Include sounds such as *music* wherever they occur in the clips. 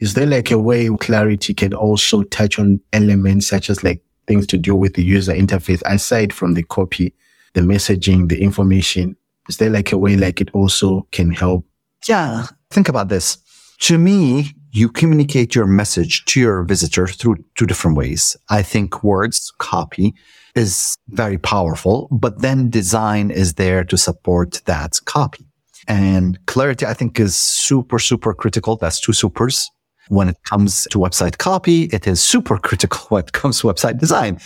Is there like a way Clarity can also touch on elements such as like things to do with the user interface aside from the copy, the messaging, the information? Is there like a way like it also can help? Yeah. Think about this. To me, you communicate your message to your visitor through two different ways. I think words, copy is very powerful, but then design is there to support that copy. And clarity, I think is super, super critical. That's two supers. When it comes to website copy, it is super critical *laughs* when it comes to website design.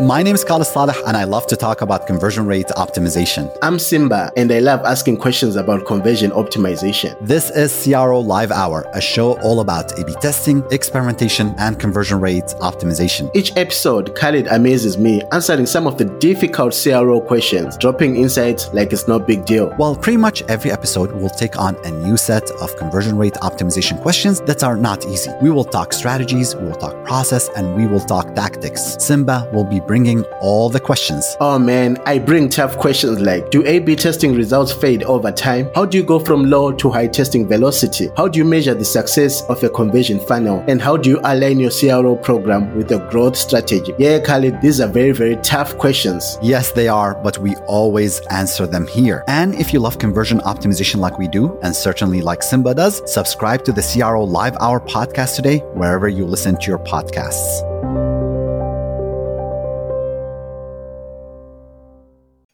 My name is Khalid Saleh, and I love to talk about conversion rate optimization. I'm Simbar, and I love asking questions about conversion optimization. This is CRO Live Hour, a show all about A B testing, experimentation, and conversion rate optimization. Each episode, Khalid amazes me, answering some of the difficult CRO questions, dropping insights like it's no big deal. Well, pretty much every episode will take on a new set of conversion rate optimization questions that are not easy. We will talk strategies, we will talk process, and we will talk tactics. Simbar will be bringing all the questions. Oh man, I bring tough questions like Do A B testing results fade over time? How do you go from low to high testing velocity? How do you measure the success of a conversion funnel? And how do you align your CRO program with your growth strategy? Yeah, Khalid, these are very, very tough questions. Yes, they are, but we always answer them here. And if you love conversion optimization like we do, and certainly like Simbar does, subscribe to the CRO Live Hour podcast today, wherever you listen to your podcasts.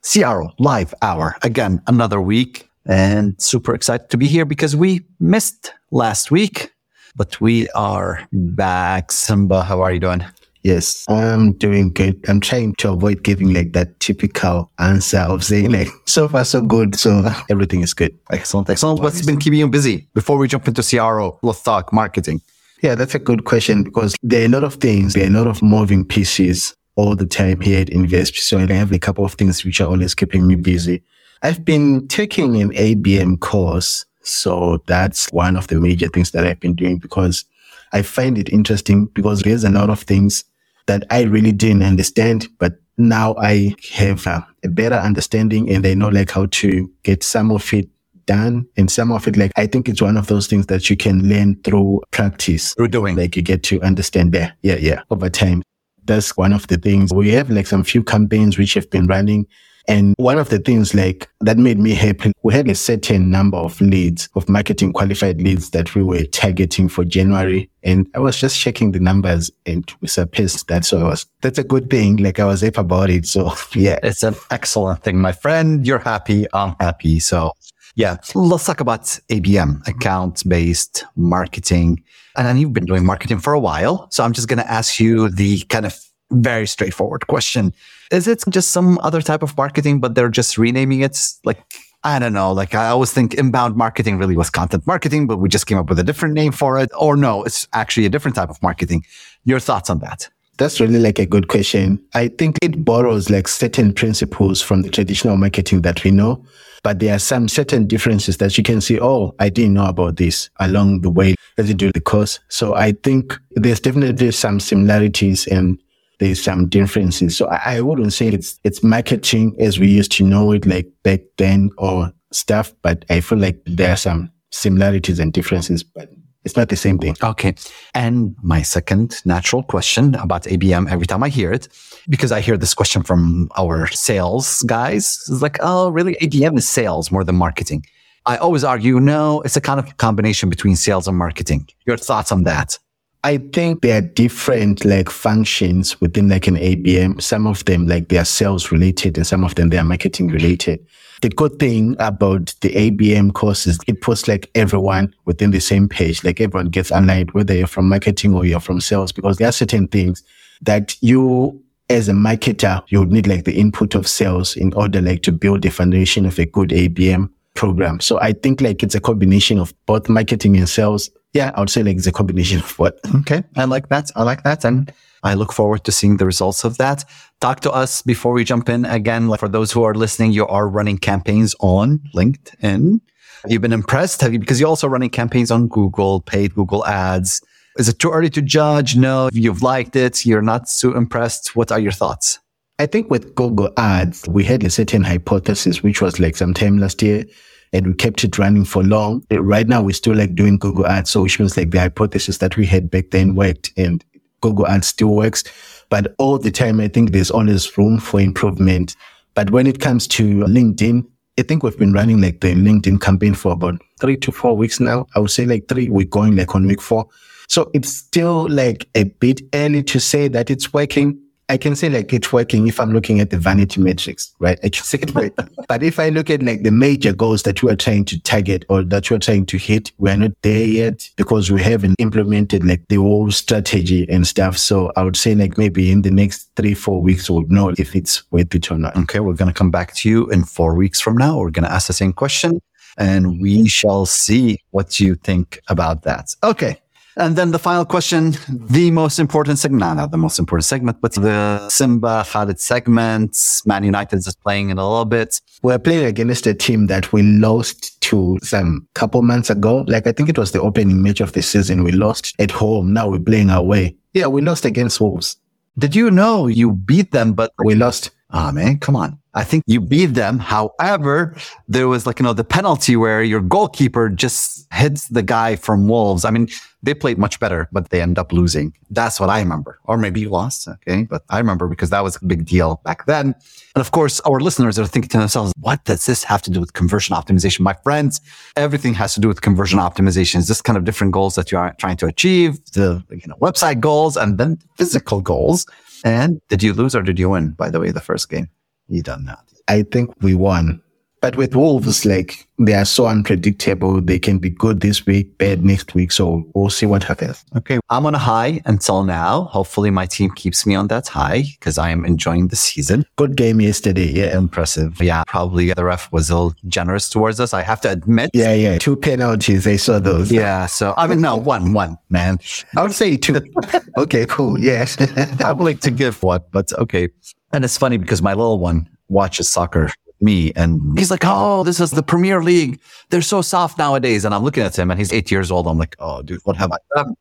CRO Live Hour. Again, another week and super excited to be here because we missed last week, but we are back. Simbar, how are you doing? Yes, I'm doing good. I'm trying to avoid giving like that typical answer of saying like, *laughs* so far so good. So everything is good. Excellent. Excellent. What's been keeping you busy? Before we jump into CRO, let's talk marketing. Yeah, that's a good question because there are a lot of things, there are a lot of moving pieces all the time here at Invesp. So I have a couple of things which are always keeping me busy. I've been taking an ABM course. So that's one of the major things that I've been doing because I find it interesting because there's a lot of things that I really didn't understand, but now I have a, a better understanding and I know like how to get some of it done and some of it like I think it's one of those things that you can learn through practice. Through doing. Like you get to understand there. Yeah, yeah. Over time that's one of the things. We have like some few campaigns which have been running. And one of the things like that made me happy, we had a certain number of leads, of marketing qualified leads that we were targeting for January. And I was just checking the numbers and we surpassed that. So I was, that's a good thing. Like I was happy about it. So *laughs* yeah. It's an excellent thing, my friend. You're happy. I'm happy. So yeah, let's talk about ABM, account based marketing. And you've been doing marketing for a while. So I'm just going to ask you the kind of very straightforward question. Is it just some other type of marketing, but they're just renaming it? Like, I don't know. Like I always think inbound marketing really was content marketing, but we just came up with a different name for it. Or no, it's actually a different type of marketing. Your thoughts on that? That's really like a good question. I think it borrows like certain principles from the traditional marketing that we know, but there are some certain differences that you can see, oh, I didn't know about this along the way as you do the course. So I think there's definitely some similarities and there's some differences. So I, I wouldn't say it's it's marketing as we used to know it like back then or stuff, but I feel like there are some similarities and differences, but it's not the same thing. Okay. And my second natural question about ABM every time I hear it, because I hear this question from our sales guys, is like, oh, really? ABM is sales more than marketing. I always argue, no, it's a kind of combination between sales and marketing. Your thoughts on that? I think there are different like functions within like an ABM. Some of them like they are sales related and some of them they are marketing related. The good thing about the ABM course is it puts like everyone within the same page. Like everyone gets aligned, whether you're from marketing or you're from sales, because there are certain things that you as a marketer, you would need like the input of sales in order like to build the foundation of a good ABM program. So I think like it's a combination of both marketing and sales. Yeah, I would say like it's a combination of what. Mm-hmm. Okay. I like that. I like that. And I look forward to seeing the results of that. Talk to us before we jump in again. Like for those who are listening, you are running campaigns on LinkedIn. You've you been impressed? Have you, because you're also running campaigns on Google, paid Google ads. Is it too early to judge? No, you've liked it. You're not so impressed. What are your thoughts? I think with Google ads, we had a certain hypothesis, which was like sometime last year and we kept it running for long. Uh, right now, we're still like doing Google ads. So which means like the hypothesis that we had back then worked and Google ads still works. But all the time, I think there's always room for improvement. But when it comes to LinkedIn, I think we've been running like the LinkedIn campaign for about three to four weeks now. I would say like three, we're going like on week four. So it's still like a bit early to say that it's working. I can say like it's working if I'm looking at the vanity metrics, right? I can say it *laughs* but if I look at like the major goals that you are trying to target or that you are trying to hit, we're not there yet because we haven't implemented like the whole strategy and stuff. So I would say like maybe in the next three, four weeks, we'll know if it's worth it or not. Okay. We're going to come back to you in four weeks from now. We're going to ask the same question and we shall see what you think about that. Okay. And then the final question, the most important segment, not the most important segment, but the Simbar Khalid segment. Man United is playing in a little bit. We're playing against a team that we lost to some couple months ago. Like I think it was the opening match of the season. We lost at home. Now we're playing away. Yeah, we lost against Wolves. Did you know you beat them, but we lost? Ah, oh, man, come on. I think you beat them. However, there was like, you know, the penalty where your goalkeeper just hits the guy from Wolves. I mean, they played much better, but they end up losing. That's what I remember. Or maybe you lost. Okay. But I remember because that was a big deal back then. And of course, our listeners are thinking to themselves, what does this have to do with conversion optimization? My friends, everything has to do with conversion optimization. It's just kind of different goals that you are trying to achieve, the you know, website goals and then physical goals. And did you lose or did you win, by the way, the first game? You done that. I think we won. But with Wolves, like they are so unpredictable. They can be good this week, bad next week. So we'll see what happens. Okay. I'm on a high until now. Hopefully my team keeps me on that high because I am enjoying the season. Good game yesterday. Yeah. Impressive. Yeah. Probably the ref was a little generous towards us. I have to admit. Yeah. Yeah. Two penalties. I saw those. Yeah. So I mean, no, one, one, man. I would say two. *laughs* okay. Cool. Yes. *laughs* I would like to give what, but okay. And it's funny because my little one watches soccer me and he's like, Oh, this is the Premier League. They're so soft nowadays. And I'm looking at him and he's eight years old. I'm like, Oh, dude, what have I done?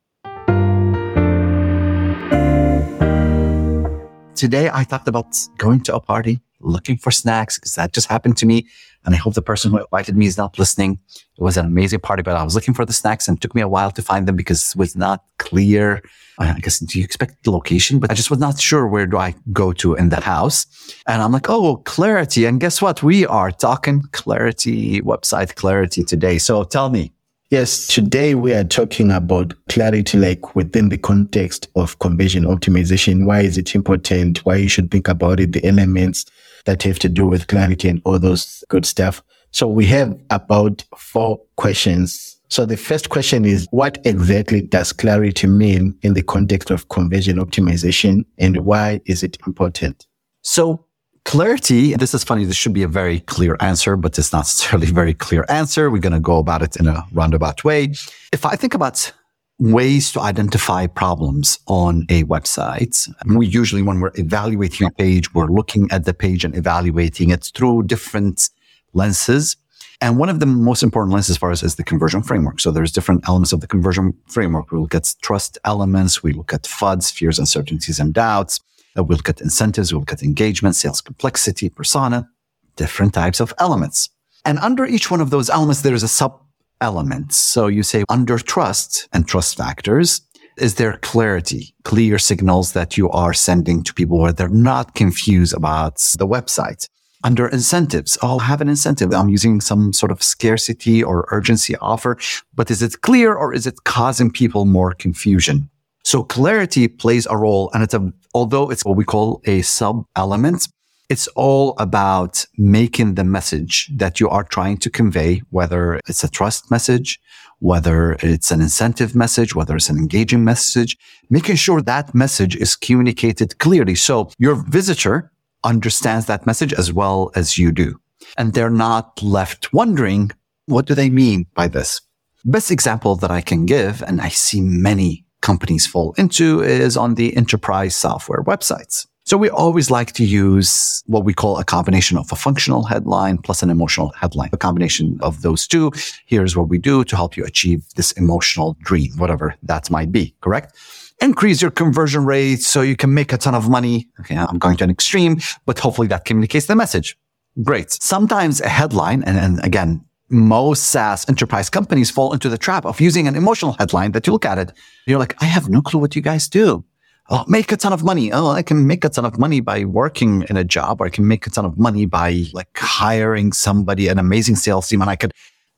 Today I talked about going to a party, looking for snacks because that just happened to me. And I hope the person who invited me is not listening. It was an amazing party, but I was looking for the snacks and it took me a while to find them because it was not clear. I guess, do you expect the location? But I just was not sure where do I go to in the house. And I'm like, oh, clarity. And guess what? We are talking clarity website clarity today. So tell me. Yes, today we are talking about clarity, like within the context of conversion optimization. Why is it important? Why you should think about it, the elements that have to do with clarity and all those good stuff. So we have about four questions. So the first question is, what exactly does clarity mean in the context of conversion optimization and why is it important? So clarity, this is funny. This should be a very clear answer, but it's not necessarily a very clear answer. We're going to go about it in a roundabout way. If I think about ways to identify problems on a website. We usually, when we're evaluating a page, we're looking at the page and evaluating it through different lenses. And one of the most important lenses for us is the conversion framework. So there's different elements of the conversion framework. We look at trust elements. We look at FUDs, fears, uncertainties, and doubts. Uh, we look at incentives. We look at engagement, sales complexity, persona, different types of elements. And under each one of those elements, there is a sub elements. So you say under trust and trust factors, is there clarity, clear signals that you are sending to people where they're not confused about the website? Under incentives, I'll have an incentive. I'm using some sort of scarcity or urgency offer, but is it clear or is it causing people more confusion? So clarity plays a role and it's a, although it's what we call a sub element, it's all about making the message that you are trying to convey, whether it's a trust message, whether it's an incentive message, whether it's an engaging message, making sure that message is communicated clearly. So your visitor understands that message as well as you do. And they're not left wondering, what do they mean by this? Best example that I can give, and I see many companies fall into is on the enterprise software websites. So we always like to use what we call a combination of a functional headline plus an emotional headline. A combination of those two. Here's what we do to help you achieve this emotional dream, whatever that might be, correct? Increase your conversion rate so you can make a ton of money. Okay. I'm going to an extreme, but hopefully that communicates the message. Great. Sometimes a headline, and, and again, most SaaS enterprise companies fall into the trap of using an emotional headline that you look at it. You're like, I have no clue what you guys do. Oh, make a ton of money. Oh, I can make a ton of money by working in a job or I can make a ton of money by like hiring somebody, an amazing sales team. And I could,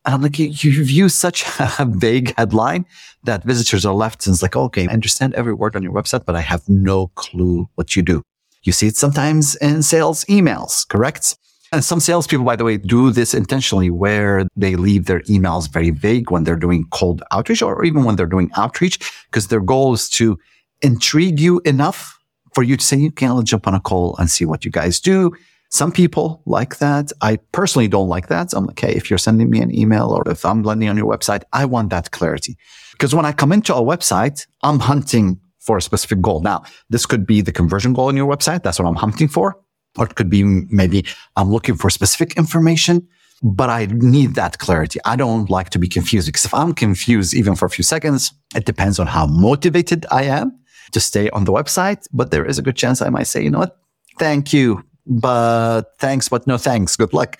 and I'm like, you, you've used such *laughs* a vague headline that visitors are left and it's like, okay, I understand every word on your website, but I have no clue what you do. You see it sometimes in sales emails, correct? And some salespeople, by the way, do this intentionally where they leave their emails very vague when they're doing cold outreach or even when they're doing outreach, because their goal is to intrigue you enough for you to say, you can jump on a call and see what you guys do. Some people like that. I personally don't like that. I'm like, hey, if you're sending me an email or if I'm landing on your website, I want that clarity. Because when I come into a website, I'm hunting for a specific goal. Now, this could be the conversion goal on your website. That's what I'm hunting for. Or it could be maybe I'm looking for specific information, but I need that clarity. I don't like to be confused because if I'm confused even for a few seconds, it depends on how motivated I am to stay on the website. But there is a good chance I might say, you know what? Thank you, but thanks, but no thanks. Good luck.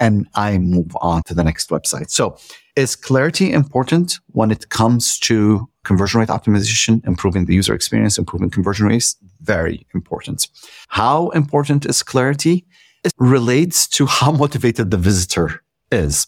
And I move on to the next website. So is clarity important when it comes to conversion rate optimization, improving the user experience, improving conversion rates? Very important. How important is clarity? It relates to how motivated the visitor is.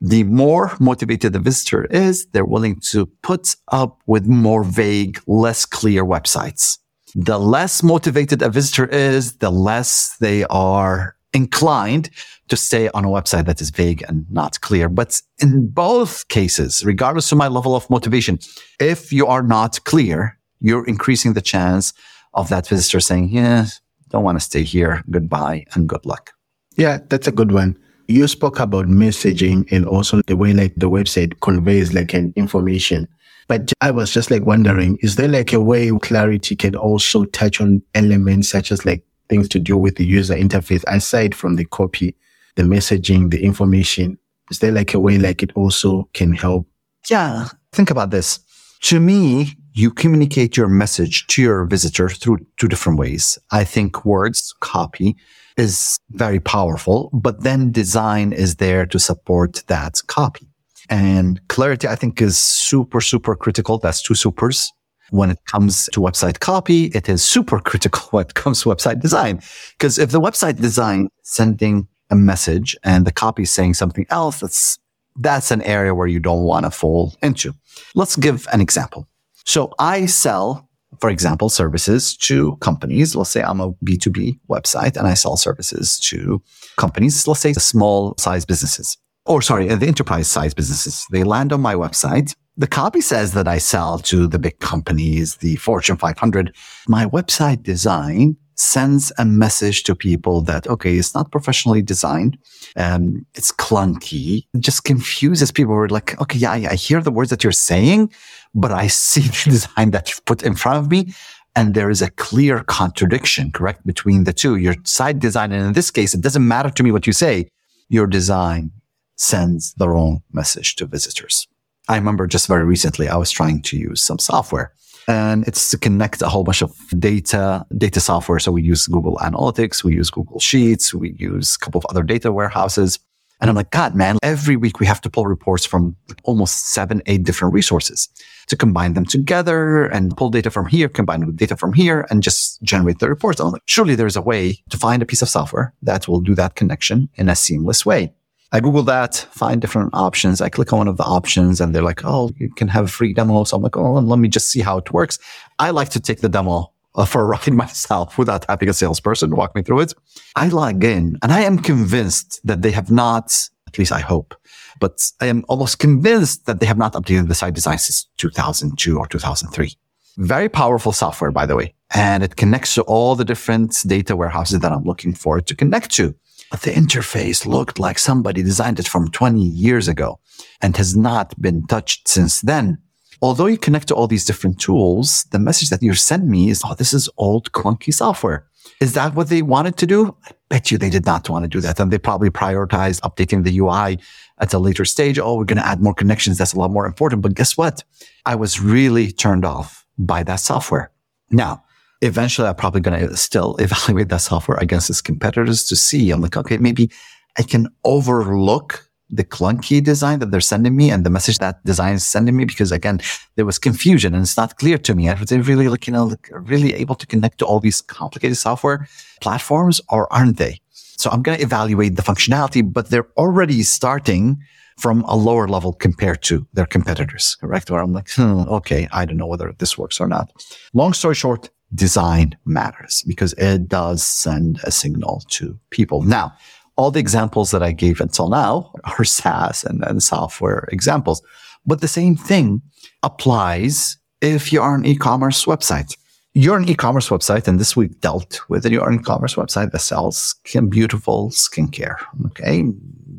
The more motivated the visitor is, they're willing to put up with more vague, less clear websites. The less motivated a visitor is, the less they are inclined to stay on a website that is vague and not clear. But in both cases, regardless of my level of motivation, if you are not clear, you're increasing the chance of that visitor saying, yeah, don't want to stay here. Goodbye and good luck. Yeah, that's a good one. You spoke about messaging and also the way like the website conveys like an information. But I was just like wondering, is there like a way clarity can also touch on elements such as like things to do with the user interface aside from the copy, the messaging, the information? Is there like a way like it also can help? Yeah. Think about this. To me, you communicate your message to your visitor through two different ways. I think words, copy is very powerful, but then design is there to support that copy. And clarity, I think is super, super critical. That's two supers. When it comes to website copy, it is super critical *laughs* when it comes to website design. Because if the website design sending a message and the copy saying something else, that's, that's an area where you don't want to fall into. Let's give an example. So I sell, for example, services to companies. Let's say I'm a B2B website and I sell services to companies. Let's say small size businesses or sorry, the enterprise size businesses. They land on my website the copy says that I sell to the big companies, the Fortune 500. My website design sends a message to people that, okay, it's not professionally designed. Um, it's clunky. It just confuses people. We're like, okay, yeah, I hear the words that you're saying, but I see *laughs* the design that you've put in front of me. And there is a clear contradiction, correct, between the two. Your site design, and in this case, it doesn't matter to me what you say. Your design sends the wrong message to visitors. I remember just very recently, I was trying to use some software and it's to connect a whole bunch of data, data software. So we use Google Analytics, we use Google Sheets, we use a couple of other data warehouses. And I'm like, God, man, every week we have to pull reports from almost seven, eight different resources to combine them together and pull data from here, combine with data from here and just generate the reports. I'm like, surely there's a way to find a piece of software that will do that connection in a seamless way. I Google that, find different options. I click on one of the options and they're like, oh, you can have a free demo. So I'm like, oh, let me just see how it works. I like to take the demo uh, for a ride *laughs* myself without having a salesperson walk me through it. I log in and I am convinced that they have not, at least I hope, but I am almost convinced that they have not updated the site design since 2002 or 2003. Very powerful software, by the way. And it connects to all the different data warehouses that I'm looking for to connect to. The interface looked like somebody designed it from 20 years ago and has not been touched since then. Although you connect to all these different tools, the message that you send me is, oh, this is old clunky software. Is that what they wanted to do? I bet you they did not want to do that. And they probably prioritized updating the UI at a later stage. Oh, we're going to add more connections. That's a lot more important. But guess what? I was really turned off by that software. Now, eventually I'm probably going to still evaluate that software against its competitors to see. I'm like, okay, maybe I can overlook the clunky design that they're sending me and the message that design is sending me because again, there was confusion and it's not clear to me. Are they really like, you know, like, really able to connect to all these complicated software platforms or aren't they? So I'm going to evaluate the functionality, but they're already starting from a lower level compared to their competitors, correct? Where I'm like, hmm, okay, I don't know whether this works or not. Long story short, design matters because it does send a signal to people. Now, all the examples that I gave until now are *laughs* SaaS and, and software examples, but the same thing applies if you are an e-commerce website. You're an e-commerce website, and this week dealt with your e-commerce website that sells skin, beautiful skincare. Okay.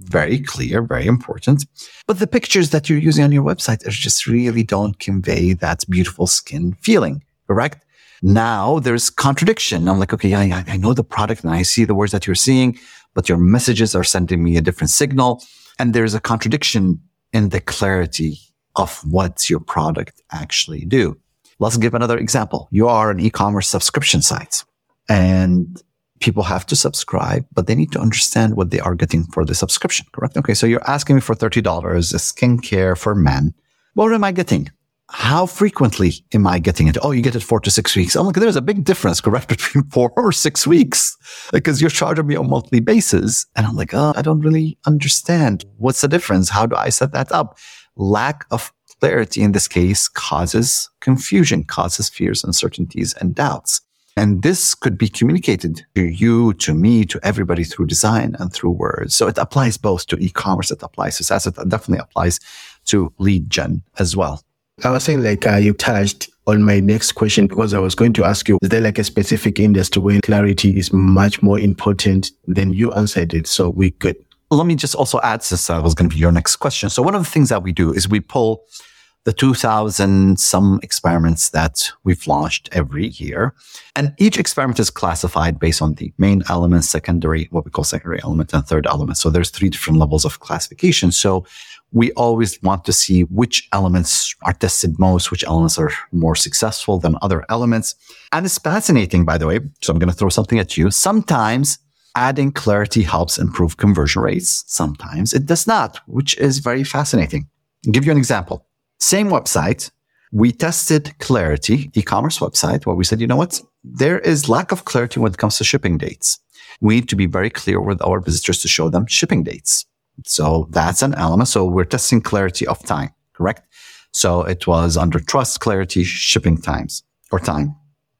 Very clear, very important. But the pictures that you're using on your website just really don't convey that beautiful skin feeling, correct? Now there's contradiction. I'm like, okay, I, I know the product and I see the words that you're seeing, but your messages are sending me a different signal. And there's a contradiction in the clarity of what your product actually do. Let's give another example. You are an e-commerce subscription site and people have to subscribe, but they need to understand what they are getting for the subscription, correct? Okay. So you're asking me for $30, a skincare for men. What am I getting? How frequently am I getting it? Oh, you get it four to six weeks. I'm like, there's a big difference, correct, *laughs* between four or six weeks because you're charging me on monthly basis. And I'm like, oh, I don't really understand. What's the difference? How do I set that up? Lack of clarity in this case causes confusion, causes fears, uncertainties, and doubts. And this could be communicated to you, to me, to everybody through design and through words. So it applies both to e-commerce, it applies to SaaS, it definitely applies to lead gen as well. I was saying like uh, you touched on my next question because I was going to ask you, is there like a specific industry where clarity is much more important than you answered it? So we could. Let me just also add since That was going to be your next question. So one of the things that we do is we pull the 2000 some experiments that we've launched every year. And each experiment is classified based on the main element, secondary, what we call secondary element and third element. So there's three different levels of classification. So we always want to see which elements are tested most, which elements are more successful than other elements. And it's fascinating, by the way. So I'm going to throw something at you. Sometimes adding clarity helps improve conversion rates. Sometimes it does not, which is very fascinating. I'll give you an example. Same website. We tested clarity, e-commerce website, where we said, you know what? There is lack of clarity when it comes to shipping dates. We need to be very clear with our visitors to show them shipping dates. So that's an element. So we're testing clarity of time, correct? So it was under trust, clarity, shipping times or time.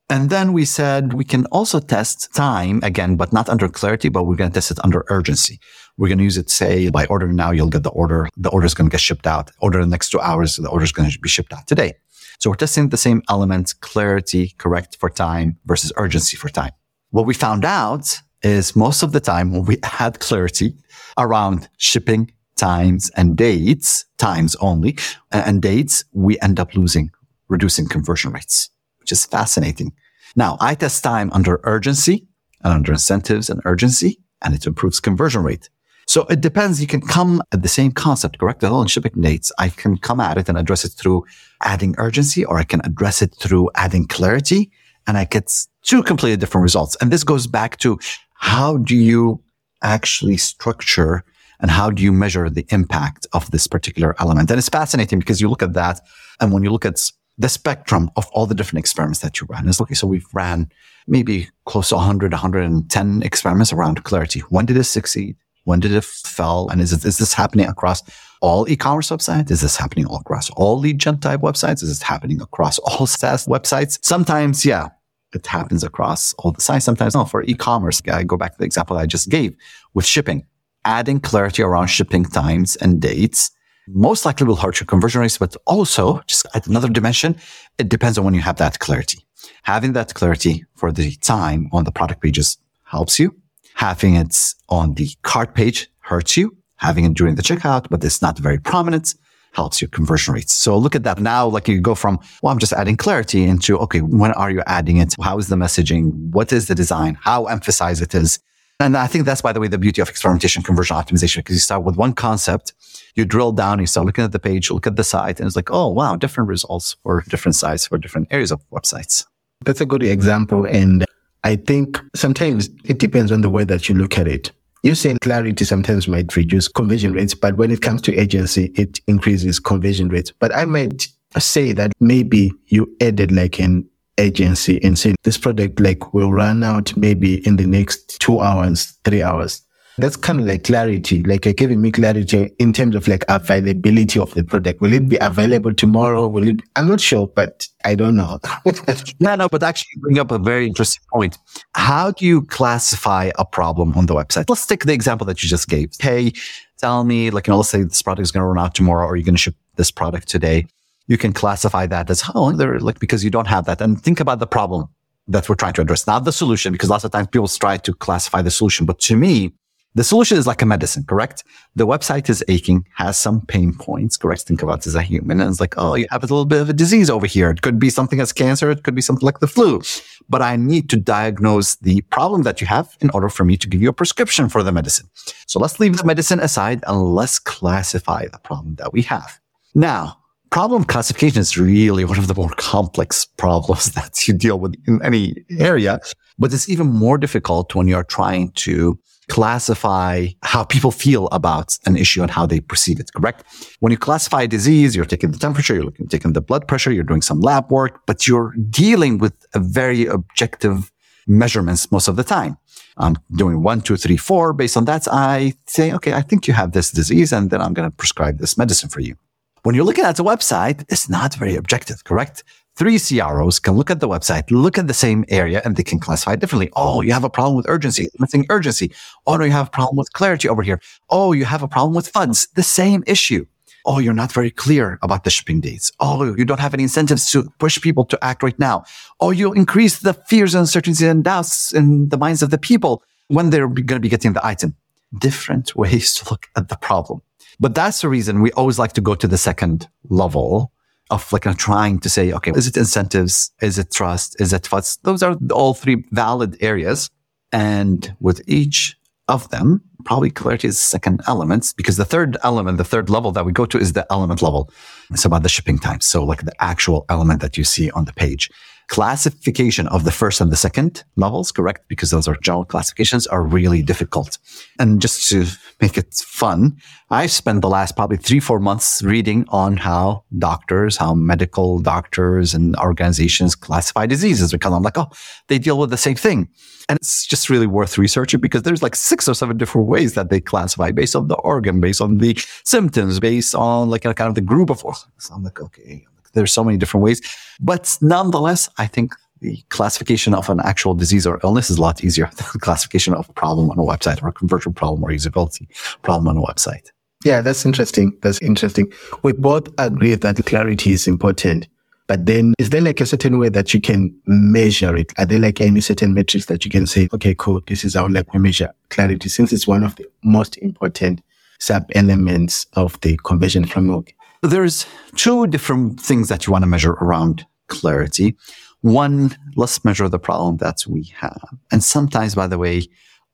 And then we said we can also test time again, but not under clarity, but we're going to test it under urgency. We're going to use it, say, by order now, you'll get the order. The order is going to get shipped out. Order in the next two hours, the order is going to be shipped out today. So we're testing the same elements, clarity, correct for time versus urgency for time. What we found out is most of the time when we *laughs* add clarity around shipping times and dates, times only, and dates, we end up losing, reducing conversion rates, which is fascinating. Now, I test time under urgency and under incentives and urgency, and it improves conversion rate. So it depends. You can come at the same concept, correct? The whole shipping dates. I can come at it and address it through adding urgency, or I can address it through adding clarity, and I get two completely different results. And this goes back to how do you actually structure and how do you measure the impact of this particular element? And it's fascinating because you look at that and when you look at the spectrum of all the different experiments that you ran, it's okay. So we've ran maybe close to 100, 110 experiments around clarity. When did it succeed? When did it fail? And is, it, is this happening across all e-commerce websites? Is this happening all across all lead gen type websites? Is this happening across all SaaS websites? Sometimes, yeah, it happens across all the sites. Sometimes no. For e-commerce, I go back to the example I just gave with shipping. Adding clarity around shipping times and dates most likely will hurt your conversion rates, but also just at another dimension, it depends on when you have that clarity. Having that clarity for the time on the product pages helps you. Having it on the cart page hurts you. Having it during the checkout, but it's not very prominent helps your conversion rates. So look at that now. Like you go from, well, I'm just adding clarity into, okay, when are you adding it? How is the messaging? What is the design? How emphasized it is? And I think that's, by the way, the beauty of experimentation, conversion optimization, because you start with one concept, you drill down, you start looking at the page, look at the site, and it's like, oh, wow, different results for different sites, for different areas of websites. That's a good example. And I think sometimes it depends on the way that you look at it you say clarity sometimes might reduce conversion rates, but when it comes to agency, it increases conversion rates. But I might say that maybe you added like an agency and say this product like will run out maybe in the next two hours, three hours. That's kind of like clarity, like you're giving me clarity in terms of like availability of the product. Will it be available tomorrow? Will it? I'm not sure, but I don't know. *laughs* yeah, no, but actually you bring up a very interesting point. How do you classify a problem on the website? Let's take the example that you just gave. Hey, tell me, like, you know, let's say this product is going to run out tomorrow or you're going to ship this product today. You can classify that as, oh, they're like, because you don't have that. And think about the problem that we're trying to address, not the solution, because lots of times people try to classify the solution. But to me, the solution is like a medicine, correct? The website is aching, has some pain points, correct? Think about it as a human. And it's like, oh, you have a little bit of a disease over here. It could be something as cancer. It could be something like the flu. But I need to diagnose the problem that you have in order for me to give you a prescription for the medicine. So let's leave the medicine aside and let's classify the problem that we have. Now, problem classification is really one of the more complex problems *laughs* that you deal with in any area, but it's even more difficult when you're trying to classify how people feel about an issue and how they perceive it, correct? When you classify a disease, you're taking the temperature, you're looking, taking the blood pressure, you're doing some lab work, but you're dealing with a very objective measurements most of the time. I'm doing one, two, three, four. Based on that, I say, okay, I think you have this disease, and then I'm going to prescribe this medicine for you. When you're looking at the website, it's not very objective, correct? Three CROs can look at the website, look at the same area, and they can classify it differently. Oh, you have a problem with urgency, missing urgency. Oh, no, you have a problem with clarity over here. Oh, you have a problem with FUDs, the same issue. Oh, you're not very clear about the shipping dates. Oh, you don't have any incentives to push people to act right now. Oh, you increase the fears, uncertainties, and doubts in the minds of the people when they're going to be getting the item. Different *laughs* ways to look at the problem. But that's the reason we always like to go to the second level of like trying to say, okay, is it incentives? Is it trust? Is it FUDs? Those are all three valid areas. And with each of them, probably clarity is second element because the third element, the third level that we go to is the element level. It's about the shipping time. So like the actual element that you see on the page classification of the first and the second levels, correct? Because those are general classifications are really difficult. And just to make it fun, I spent the last probably three, four months reading on how doctors, how medical doctors and organizations classify diseases because I'm like, oh, they deal with the same thing. And it's just really worth researching because there's like six or seven different ways that they classify based on the organ, based on the symptoms, based on like a kind of the group of, so I'm like, okay, there's so many different ways. But nonetheless, I think the classification of an actual disease or illness is a lot easier *laughs* than the classification of a problem on a website or a conversion problem or usability problem on a website. Yeah, that's interesting. That's interesting. We both agree that clarity is important. But then is there like a certain way that you can measure it? Are there like any certain metrics that you can say, okay, cool, this is how like we measure clarity since it's one of the most important sub elements of the conversion framework? There's two different things that you want to measure around clarity. One, let's measure the problem that we have. And sometimes, by the way,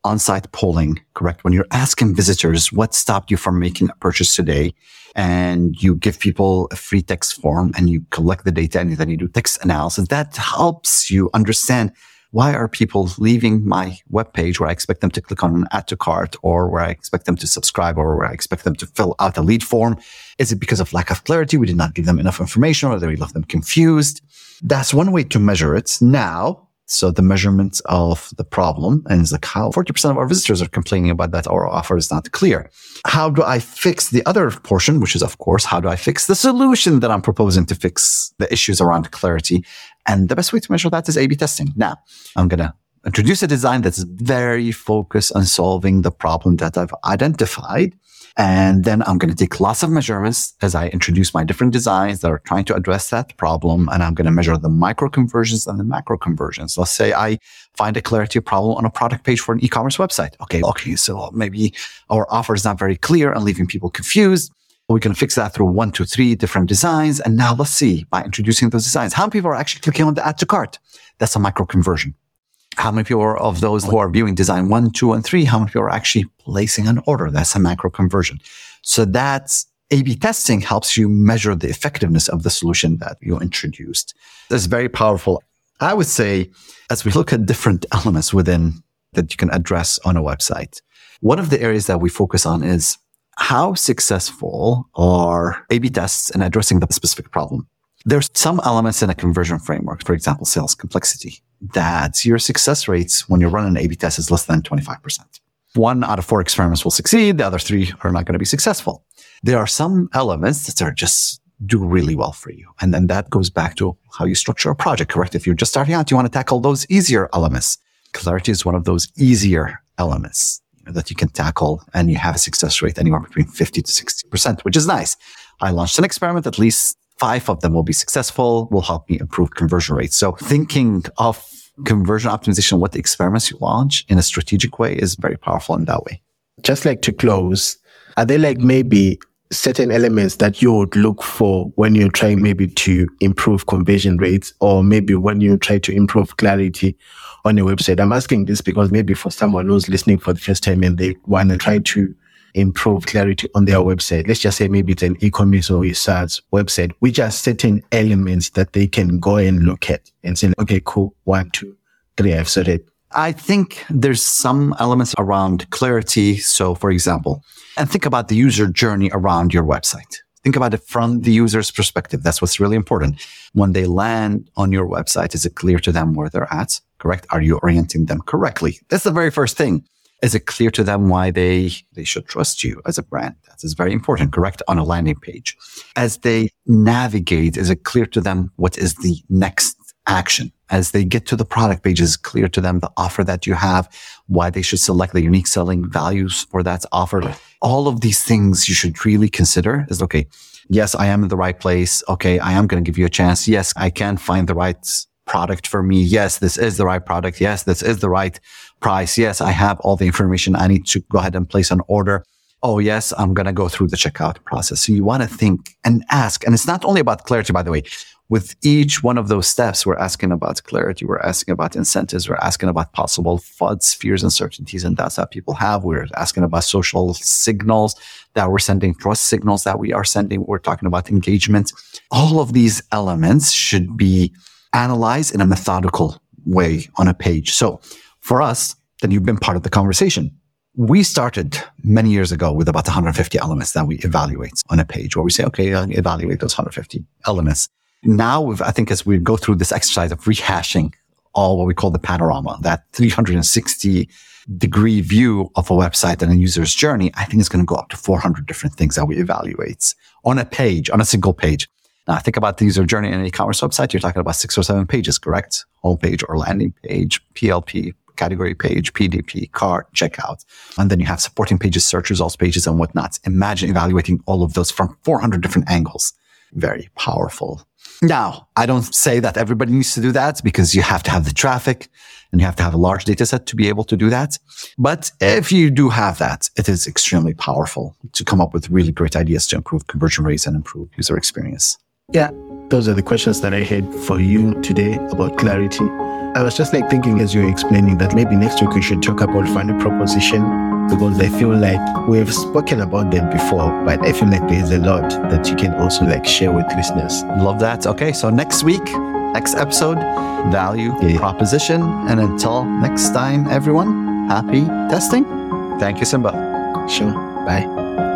on-site polling, correct? When you're asking visitors what stopped you from making a purchase today and you give people a free text form and you collect the data and then you do text analysis, that helps you understand why are people leaving my webpage where I expect them to click on an add to cart or where I expect them to subscribe or where I expect them to fill out a lead form? Is it because of lack of clarity? We did not give them enough information or we left them confused. That's one way to measure it. Now, so the measurement of the problem and it's like how 40% of our visitors are complaining about that our offer is not clear. How do I fix the other portion, which is of course, how do I fix the solution that I'm proposing to fix the issues around clarity? And the best way to measure that is A-B testing. Now I'm going to introduce a design that's very focused on solving the problem that I've identified. And then I'm going to take lots of measurements as I introduce my different designs that are trying to address that problem. And I'm going to measure the micro conversions and the macro conversions. Let's say I find a clarity problem on a product page for an e-commerce website. Okay. Okay. So maybe our offer is not very clear and leaving people confused. We can fix that through one, two, three different designs. And now let's see by introducing those designs, how many people are actually clicking on the add to cart? That's a micro conversion. How many people of those who are viewing design one, two, and three? How many people are actually placing an order? That's a macro conversion. So that's A-B testing helps you measure the effectiveness of the solution that you introduced. That's very powerful. I would say as we look at different elements within that you can address on a website, One of the areas that we focus on is how successful are A-B tests in addressing the specific problem? There's some elements in a conversion framework, for example, sales complexity, that your success rates when you run an A-B test is less than 25%. One out of four experiments will succeed. The other three are not going to be successful. There are some elements that are just do really well for you. And then that goes back to how you structure a project, correct? If you're just starting out, you want to tackle those easier elements. Clarity is one of those easier elements that you can tackle and you have a success rate anywhere between 50 to 60%, which is nice. I launched an experiment, at least five of them will be successful, will help me improve conversion rates. So thinking of conversion optimization, what the experiments you launch in a strategic way is very powerful in that way. Just like to close, are there like maybe certain elements that you would look for when you're trying maybe to improve conversion rates or maybe when you try to improve clarity on your website? I'm asking this because maybe for someone who's listening for the first time and they want to try to improve clarity on their website. Let's just say maybe it's an e-commerce or a SaaS website, which are certain elements that they can go and look at and say, okay, cool. One, two, three, I've sorted. I think there's some elements around clarity. So for example, and think about the user journey around your website. Think about it from the user's perspective. That's what's really important. When they land on your website, is it clear to them where they're at? Correct? Are you orienting them correctly? That's the very first thing. Is it clear to them why they, they should trust you as a brand? That is very important, correct? On a landing page. As they navigate, is it clear to them what is the next action? As they get to the product page, is clear to them the offer that you have, why they should select the unique selling values for that offer. All of these things you should really consider is okay. Yes, I am in the right place. Okay. I am going to give you a chance. Yes, I can find the right product for me. Yes, this is the right product. Yes, this is the right price. Yes, I have all the information I need to go ahead and place an order. Oh, yes, I'm going to go through the checkout process. So you want to think and ask. And it's not only about clarity, by the way. With each one of those steps, we're asking about clarity. We're asking about incentives. We're asking about possible FUDs, fears, uncertainties, and doubts that people have. We're asking about social signals that we're sending, trust signals that we are sending. We're talking about engagement. All of these elements should be analyzed in a methodical way on a page. So for us, then you've been part of the conversation. We started many years ago with about 150 elements that we evaluate on a page where we say, okay, I'll evaluate those 150 elements. Now, I think as we go through this exercise of rehashing all what we call the panorama, that 360 degree view of a website and a user's journey, I think it's going to go up to 400 different things that we evaluate on a page, on a single page. Now, think about the user journey in an e-commerce website. You're talking about six or seven pages, correct? Homepage or landing page, PLP, category page, PDP, cart, checkout. And then you have supporting pages, search results pages and whatnot. Imagine evaluating all of those from 400 different angles. Very powerful. Now, I don't say that everybody needs to do that because you have to have the traffic and you have to have a large data set to be able to do that. But if you do have that, it is extremely powerful to come up with really great ideas to improve conversion rates and improve user experience. Yeah, those are the questions that I had for you today about clarity. I was just like thinking as you were explaining that maybe next week we should talk about value proposition because I feel like we've spoken about them before, but I feel like there's a lot that you can also like share with listeners. Love that. Okay, so next week, next episode, value yeah. proposition. And until next time, everyone, happy testing. Thank you, Simbar. Sure. Bye.